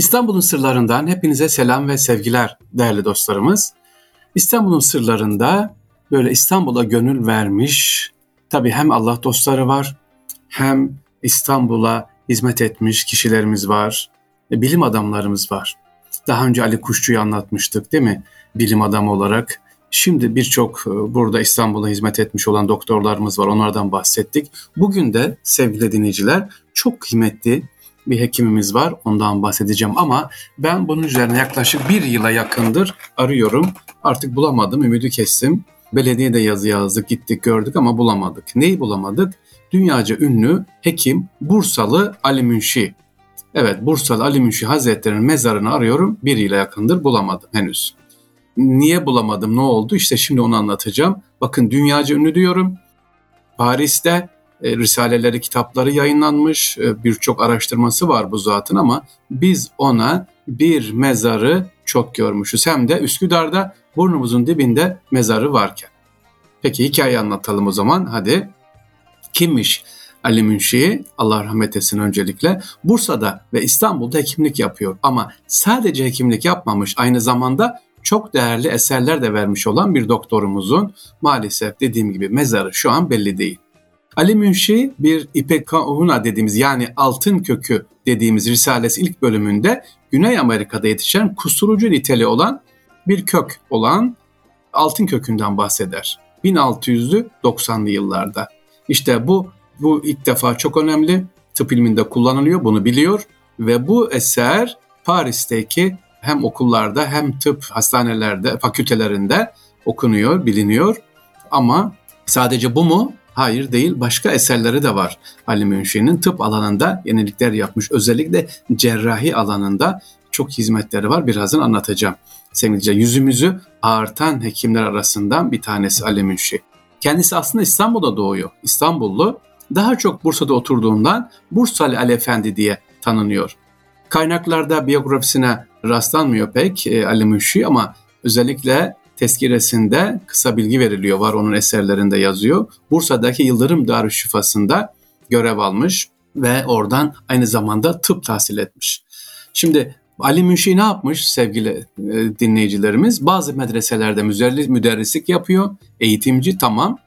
İstanbul'un sırlarından hepinize selam ve sevgiler değerli dostlarımız. İstanbul'un sırlarında böyle İstanbul'a gönül vermiş, tabii hem Allah dostları var, hem İstanbul'a hizmet etmiş kişilerimiz var, bilim adamlarımız var. Daha önce Ali Kuşçu'yu anlatmıştık değil mi? Bilim adamı olarak. Şimdi birçok e, burada İstanbul'a hizmet etmiş olan doktorlarımız var. Onlardan bahsettik. Bugün de sevgili dinleyiciler çok kıymetli bir hekimimiz var. Ondan bahsedeceğim ama ben bunun üzerine yaklaşık bir yıla yakındır arıyorum. Artık bulamadım, ümidi kestim. Belediyede yazı yazdık, gittik gördük ama bulamadık. Neyi bulamadık? Dünyaca ünlü hekim Bursalı Ali Münşi. Evet Bursalı Ali Münşi Hazretleri'nin mezarını arıyorum. Bir yıla yakındır bulamadım henüz. Niye bulamadım, ne oldu? İşte şimdi onu anlatacağım. Bakın dünyaca ünlü diyorum. Paris'te e, risaleleri, kitapları yayınlanmış. E, birçok araştırması var bu zatın ama biz ona bir mezarı çok görmüşüz. Hem de Üsküdar'da burnumuzun dibinde mezarı varken. Peki hikaye anlatalım o zaman hadi. Kimmiş Ali Münşi? Allah rahmet etsin öncelikle. Bursa'da ve İstanbul'da hekimlik yapıyor ama sadece hekimlik yapmamış aynı zamanda çok değerli eserler de vermiş olan bir doktorumuzun maalesef dediğim gibi mezarı şu an belli değil. Ali Münşi bir İpekahuna dediğimiz yani altın kökü dediğimiz Risalesi ilk bölümünde Güney Amerika'da yetişen kusturucu niteli olan bir kök olan altın kökünden bahseder. 1600'lü 90'lı yıllarda. İşte bu bu ilk defa çok önemli. Tıp ilminde kullanılıyor, bunu biliyor ve bu eser Paris'teki hem okullarda hem tıp hastanelerde, fakültelerinde okunuyor, biliniyor. Ama sadece bu mu? Hayır değil başka eserleri de var Ali Münşi'nin tıp alanında yenilikler yapmış. Özellikle cerrahi alanında çok hizmetleri var birazdan anlatacağım. Sevgili yüzümüzü ağırtan hekimler arasından bir tanesi Ali Münşi. Kendisi aslında İstanbul'da doğuyor. İstanbullu daha çok Bursa'da oturduğundan Bursalı Ali Efendi diye tanınıyor. Kaynaklarda biyografisine rastlanmıyor pek e, Ali Münşi ama özellikle tezkiresinde kısa bilgi veriliyor. Var onun eserlerinde yazıyor. Bursa'daki Yıldırım Darüşşifası'nda görev almış ve oradan aynı zamanda tıp tahsil etmiş. Şimdi Ali Münşi ne yapmış sevgili e, dinleyicilerimiz? Bazı medreselerde müderrislik yapıyor. Eğitimci tamam.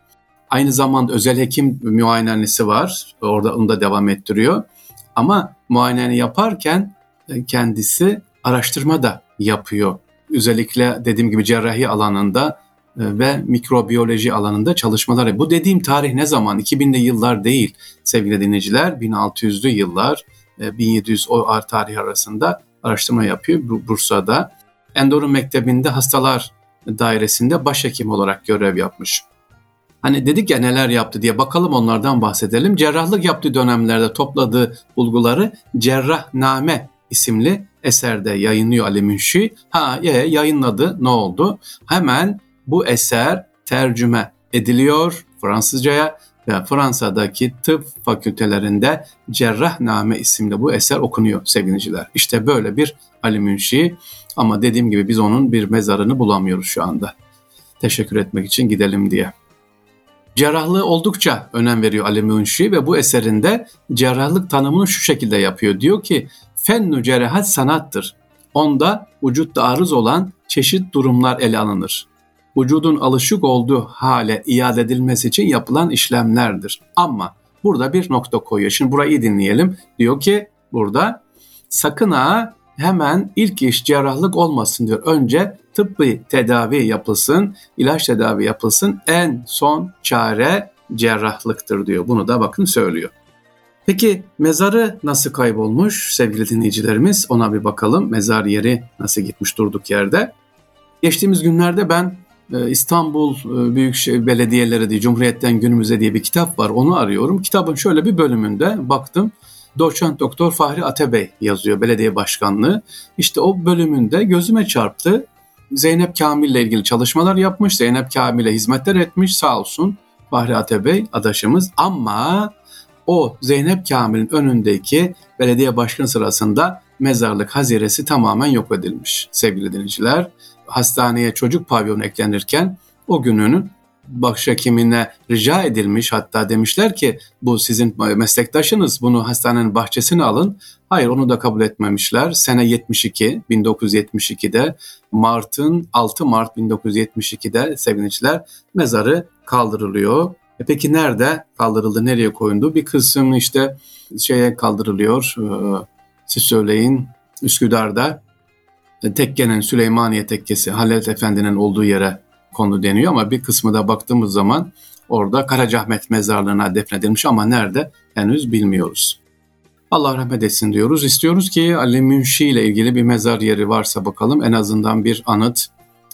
Aynı zamanda özel hekim muayenehanesi var. Orada onu da devam ettiriyor. Ama muayene yaparken e, kendisi araştırma da yapıyor özellikle dediğim gibi cerrahi alanında e, ve mikrobiyoloji alanında çalışmalar. Bu dediğim tarih ne zaman? 2000'li yıllar değil sevgili dinleyiciler. 1600'lü yıllar, 1700 e, o tarih arasında araştırma yapıyor Bursa'da. Endorun Mektebi'nde hastalar dairesinde başhekim olarak görev yapmış. Hani dedik ya neler yaptı diye bakalım onlardan bahsedelim. Cerrahlık yaptığı dönemlerde topladığı bulguları Cerrahname isimli eserde yayınlıyor Ali Münşi. Ha e, yayınladı ne oldu? Hemen bu eser tercüme ediliyor Fransızcaya ve Fransa'daki tıp fakültelerinde Cerrahname isimli bu eser okunuyor sevgiliciler. İşte böyle bir Ali Münşi ama dediğim gibi biz onun bir mezarını bulamıyoruz şu anda. Teşekkür etmek için gidelim diye. Cerrahlığı oldukça önem veriyor Ali Münşi ve bu eserinde cerrahlık tanımını şu şekilde yapıyor. Diyor ki fennü cerrahat sanattır. Onda vücutta arız olan çeşit durumlar ele alınır. Vücudun alışık olduğu hale iade edilmesi için yapılan işlemlerdir. Ama burada bir nokta koyuyor. Şimdi burayı iyi dinleyelim. Diyor ki burada sakın ha hemen ilk iş cerrahlık olmasın diyor. Önce tıbbi tedavi yapılsın, ilaç tedavi yapılsın. En son çare cerrahlıktır diyor. Bunu da bakın söylüyor. Peki mezarı nasıl kaybolmuş sevgili dinleyicilerimiz? Ona bir bakalım. Mezar yeri nasıl gitmiş durduk yerde? Geçtiğimiz günlerde ben e, İstanbul e, Büyükşehir Belediyeleri diye Cumhuriyet'ten günümüze diye bir kitap var. Onu arıyorum. Kitabın şöyle bir bölümünde baktım. Doçent Doktor Fahri Atebey yazıyor belediye başkanlığı. İşte o bölümünde gözüme çarptı. Zeynep Kamil ile ilgili çalışmalar yapmış. Zeynep Kamil'e hizmetler etmiş sağ olsun Fahri Atebey adaşımız. Ama o Zeynep Kamil'in önündeki belediye başkanı sırasında mezarlık haziresi tamamen yok edilmiş sevgili dinleyiciler. Hastaneye çocuk pavyonu eklenirken o gününün başhekimine rica edilmiş hatta demişler ki bu sizin meslektaşınız bunu hastanenin bahçesine alın. Hayır onu da kabul etmemişler. Sene 72 1972'de Mart'ın 6 Mart 1972'de sevinçler mezarı kaldırılıyor. E peki nerede kaldırıldı, nereye koyuldu? Bir kısım işte şeye kaldırılıyor, e, siz söyleyin Üsküdar'da e, tekkenin Süleymaniye tekkesi Halil Efendi'nin olduğu yere konu deniyor ama bir kısmı da baktığımız zaman orada Karacaahmet mezarlığına defnedilmiş ama nerede henüz bilmiyoruz. Allah rahmet etsin diyoruz. İstiyoruz ki Ali Münşi ile ilgili bir mezar yeri varsa bakalım en azından bir anıt,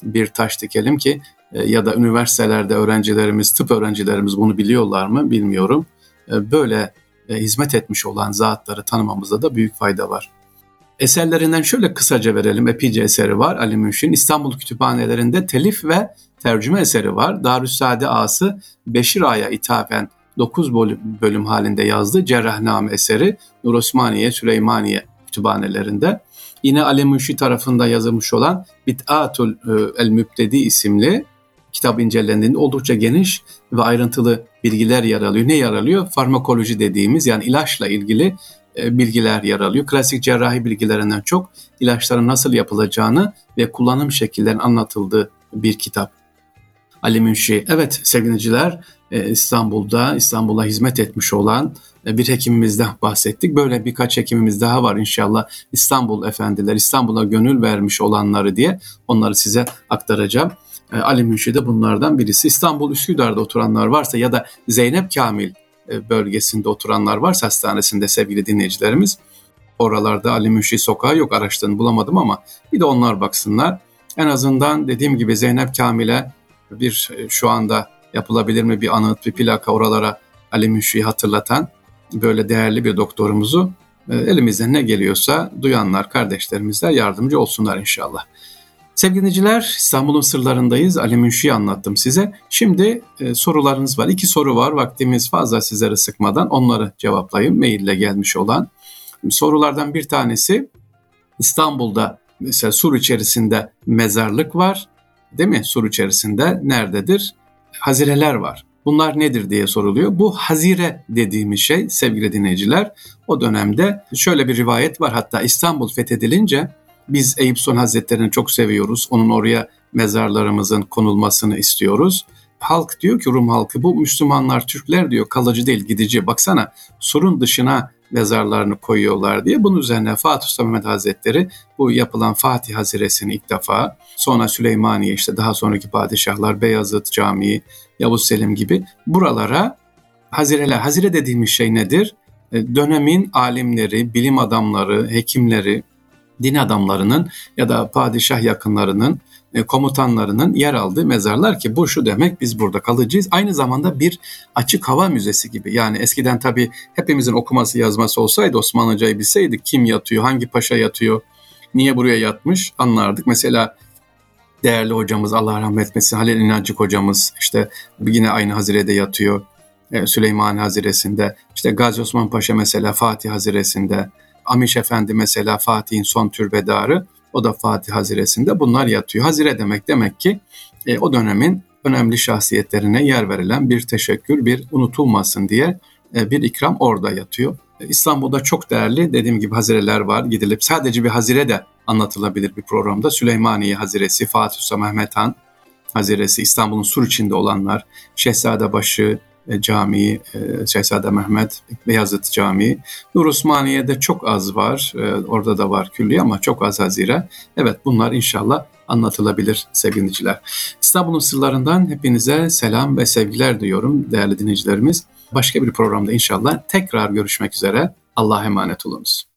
bir taş dikelim ki e, ya da üniversitelerde öğrencilerimiz, tıp öğrencilerimiz bunu biliyorlar mı bilmiyorum. E, böyle e, hizmet etmiş olan zatları tanımamızda da büyük fayda var. Eserlerinden şöyle kısaca verelim. Epeyce eseri var Ali Münşin. İstanbul kütüphanelerinde telif ve tercüme eseri var. Darüssade Ağası Beşir Ağa'ya ithafen 9 bölüm, halinde yazdığı Cerrahname eseri Nur Osmaniye, Süleymaniye kütüphanelerinde. Yine Ali Münşi tarafında yazılmış olan Bit'atul El Mübtedi isimli kitap incelendiğinde oldukça geniş ve ayrıntılı bilgiler yer alıyor. Ne yer alıyor? Farmakoloji dediğimiz yani ilaçla ilgili bilgiler yer alıyor. Klasik cerrahi bilgilerinden çok ilaçların nasıl yapılacağını ve kullanım şekillerinin anlatıldığı bir kitap. Ali Münşi. Evet sevgiliciler e, İstanbul'da İstanbul'a hizmet etmiş olan e, bir hekimimizden bahsettik. Böyle birkaç hekimimiz daha var inşallah İstanbul efendiler, İstanbul'a gönül vermiş olanları diye onları size aktaracağım. Ali Münşi de bunlardan birisi. İstanbul Üsküdar'da oturanlar varsa ya da Zeynep Kamil e, bölgesinde oturanlar varsa hastanesinde sevgili dinleyicilerimiz. Oralarda Ali Müşri sokağı yok araçlarını bulamadım ama bir de onlar baksınlar. En azından dediğim gibi Zeynep Kamil'e bir e, şu anda yapılabilir mi bir anıt bir plaka oralara Ali Müşri'yi hatırlatan böyle değerli bir doktorumuzu e, elimizden ne geliyorsa duyanlar, kardeşlerimizler yardımcı olsunlar inşallah. Sevgili dinleyiciler İstanbul'un sırlarındayız. Ali Münşi'yi anlattım size. Şimdi e, sorularınız var. İki soru var. Vaktimiz fazla sizlere sıkmadan onları cevaplayayım. Maille gelmiş olan. Sorulardan bir tanesi İstanbul'da mesela sur içerisinde mezarlık var. Değil mi? Sur içerisinde nerededir? Hazireler var. Bunlar nedir diye soruluyor. Bu hazire dediğimiz şey sevgili dinleyiciler o dönemde şöyle bir rivayet var. Hatta İstanbul fethedilince biz Eyüp Sultan Hazretleri'ni çok seviyoruz. Onun oraya mezarlarımızın konulmasını istiyoruz. Halk diyor ki Rum halkı bu Müslümanlar, Türkler diyor kalıcı değil gidici. Baksana surun dışına mezarlarını koyuyorlar diye. Bunun üzerine Fatih Sultan Mehmet Hazretleri bu yapılan Fatih Haziresini ilk defa sonra Süleymaniye işte daha sonraki padişahlar Beyazıt Camii, Yavuz Selim gibi buralara hazireler. Hazire dediğimiz şey nedir? E, dönemin alimleri, bilim adamları, hekimleri, din adamlarının ya da padişah yakınlarının e, komutanlarının yer aldığı mezarlar ki bu şu demek biz burada kalacağız. Aynı zamanda bir açık hava müzesi gibi. Yani eskiden tabii hepimizin okuması yazması olsaydı Osmanlıcayı bilseydik kim yatıyor, hangi paşa yatıyor, niye buraya yatmış anlardık. Mesela değerli hocamız Allah rahmet etmesin Halil İnancık hocamız işte yine aynı hazirede yatıyor. E, Süleyman Haziresi'nde işte Gazi Osman Paşa mesela Fatih Haziresi'nde Amiş Efendi mesela Fatih'in son türbedarı. O da Fatih Haziresi'nde bunlar yatıyor. Hazire demek demek ki e, o dönemin önemli şahsiyetlerine yer verilen bir teşekkür, bir unutulmasın diye e, bir ikram orada yatıyor. E, İstanbul'da çok değerli dediğim gibi hazireler var. Gidilip sadece bir hazire de anlatılabilir bir programda. Süleymaniye Haziresi, Fatih Sultan Mehmet Han Haziresi, İstanbul'un sur içinde olanlar, Şehzadebaşı, Camii, e, Şehzade Mehmet, Beyazıt Camii. Nur Osmaniye'de çok az var, e, orada da var külliye ama çok az hazire. Evet bunlar inşallah anlatılabilir sevgiliciler. İstanbul'un sırlarından hepinize selam ve sevgiler diyorum değerli dinleyicilerimiz. Başka bir programda inşallah tekrar görüşmek üzere. Allah'a emanet olunuz.